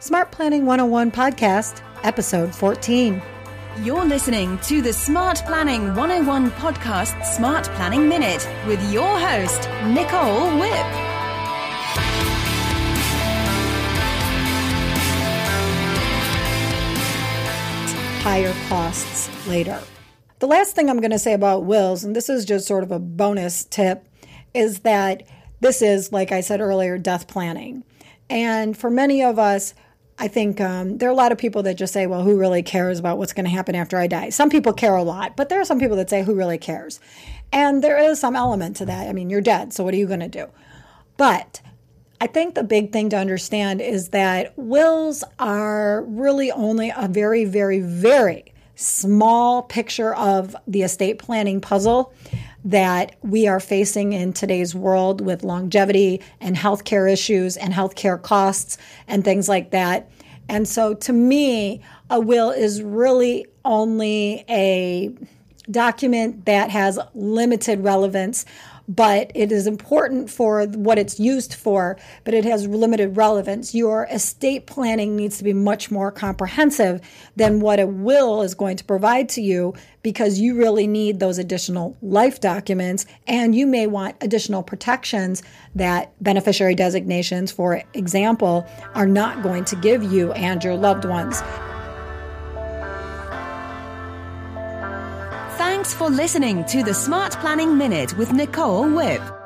Smart Planning 101 Podcast, Episode 14. You're listening to the Smart Planning 101 Podcast Smart Planning Minute with your host, Nicole Wipp. Higher costs later. The last thing I'm going to say about wills, and this is just sort of a bonus tip, is that this is, like I said earlier, death planning. And for many of us, I think um, there are a lot of people that just say, well, who really cares about what's going to happen after I die? Some people care a lot, but there are some people that say, who really cares? And there is some element to that. I mean, you're dead, so what are you going to do? But I think the big thing to understand is that wills are really only a very, very, very small picture of the estate planning puzzle that we are facing in today's world with longevity and healthcare issues and healthcare costs and things like that. And so to me, a will is really only a document that has limited relevance but it is important for what it's used for, but it has limited relevance. Your estate planning needs to be much more comprehensive than what a will is going to provide to you because you really need those additional life documents and you may want additional protections that beneficiary designations, for example, are not going to give you and your loved ones. Thanks for listening to the Smart Planning Minute with Nicole Wipp.